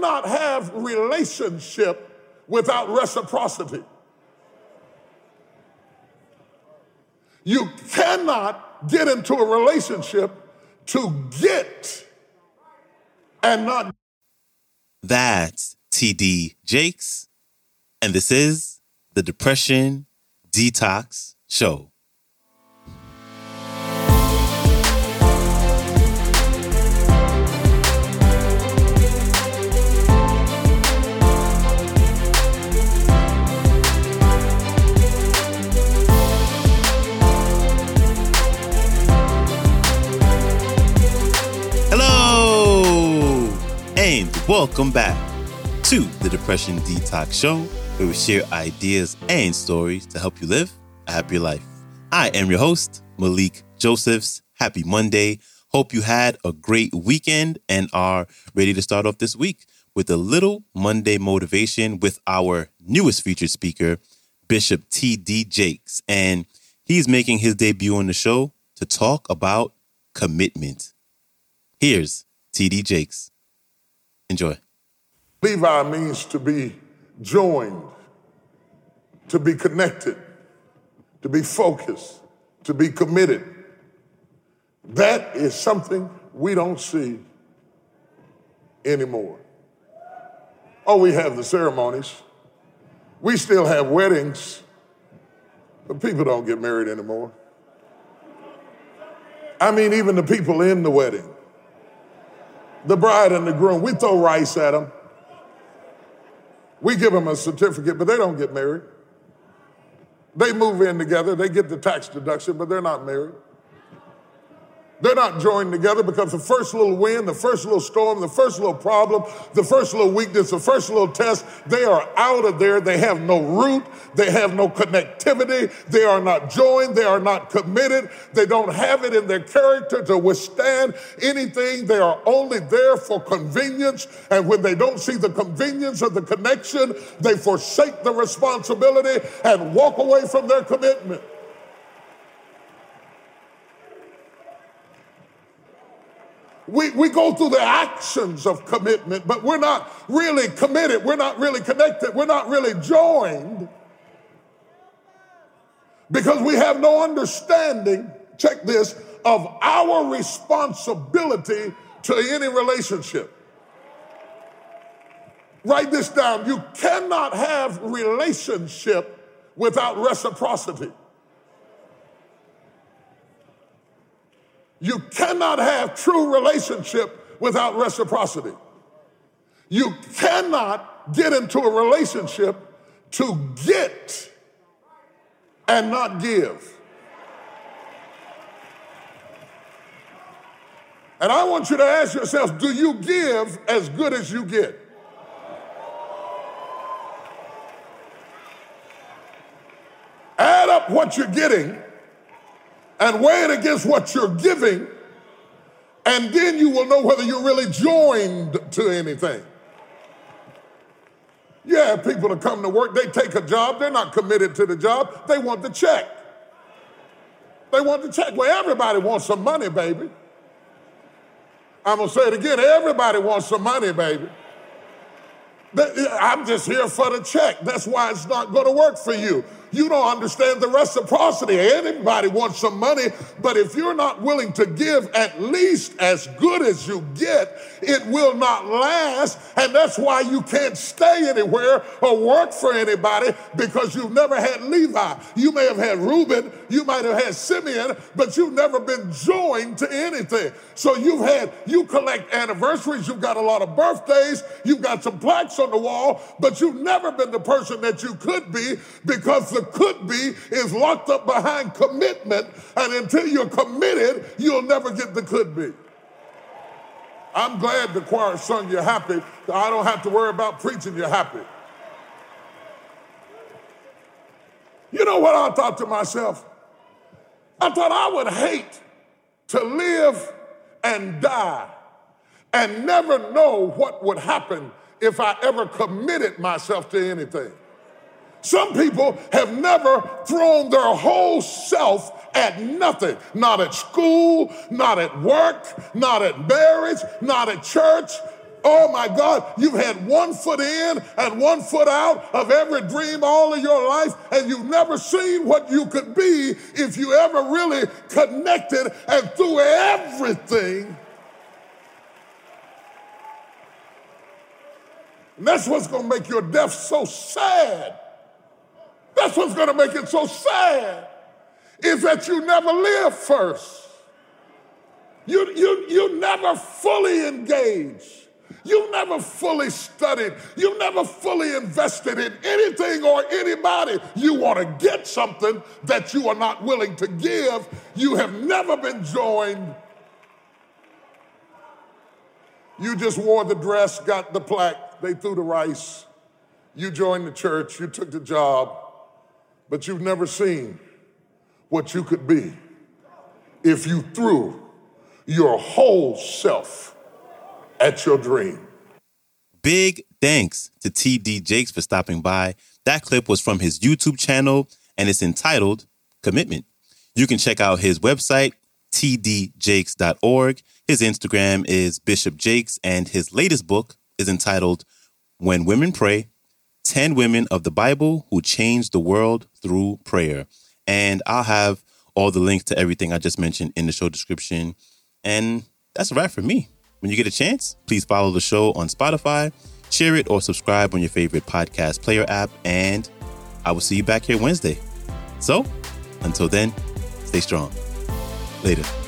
cannot have relationship without reciprocity. You cannot get into a relationship to get and not. That's TD Jakes, and this is the Depression Detox Show. Welcome back to the Depression Detox Show, where we share ideas and stories to help you live a happier life. I am your host, Malik Josephs. Happy Monday. Hope you had a great weekend and are ready to start off this week with a little Monday motivation with our newest featured speaker, Bishop T.D. Jakes. And he's making his debut on the show to talk about commitment. Here's T.D. Jakes. Enjoy. Levi means to be joined, to be connected, to be focused, to be committed. That is something we don't see anymore. Oh, we have the ceremonies. We still have weddings, but people don't get married anymore. I mean, even the people in the wedding the bride and the groom, we throw rice at them. We give them a certificate, but they don't get married. They move in together, they get the tax deduction, but they're not married. They're not joined together because the first little wind, the first little storm, the first little problem, the first little weakness, the first little test, they are out of there. They have no root. They have no connectivity. They are not joined. They are not committed. They don't have it in their character to withstand anything. They are only there for convenience. And when they don't see the convenience of the connection, they forsake the responsibility and walk away from their commitment. We, we go through the actions of commitment, but we're not really committed. We're not really connected. We're not really joined because we have no understanding, check this, of our responsibility to any relationship. Write this down. You cannot have relationship without reciprocity. You cannot have true relationship without reciprocity. You cannot get into a relationship to get and not give. And I want you to ask yourself do you give as good as you get? Add up what you're getting and weigh it against what you're giving, and then you will know whether you're really joined to anything. You have people that come to work, they take a job, they're not committed to the job, they want the check. They want the check. Well, everybody wants some money, baby. I'm gonna say it again everybody wants some money, baby. I'm just here for the check. That's why it's not gonna work for you. You don't understand the reciprocity. Anybody wants some money, but if you're not willing to give at least as good as you get, it will not last. And that's why you can't stay anywhere or work for anybody because you've never had Levi. You may have had Reuben, you might have had Simeon, but you've never been joined to anything. So you've had, you collect anniversaries, you've got a lot of birthdays, you've got some plaques on the wall, but you've never been the person that you could be because the the could be is locked up behind commitment. And until you're committed, you'll never get the could be. I'm glad the choir sung You're Happy. I don't have to worry about preaching You're Happy. You know what I thought to myself? I thought I would hate to live and die and never know what would happen if I ever committed myself to anything. Some people have never thrown their whole self at nothing, not at school, not at work, not at marriage, not at church. Oh my God, you've had one foot in and one foot out of every dream all of your life, and you've never seen what you could be if you ever really connected and threw everything. And that's what's going to make your death so sad. That's what's going to make it so sad is that you never live first. You, you, you never fully engage. You never fully studied. You never fully invested in anything or anybody. You want to get something that you are not willing to give. You have never been joined. You just wore the dress, got the plaque, they threw the rice. You joined the church, you took the job, but you've never seen what you could be if you threw your whole self at your dream. Big thanks to TD Jakes for stopping by. That clip was from his YouTube channel and it's entitled Commitment. You can check out his website, tdjakes.org. His Instagram is Bishop Jakes, and his latest book is entitled When Women Pray 10 Women of the Bible Who Changed the World Through Prayer. And I'll have all the links to everything I just mentioned in the show description. And that's a wrap for me. When you get a chance, please follow the show on Spotify, share it, or subscribe on your favorite podcast player app. And I will see you back here Wednesday. So until then, stay strong. Later.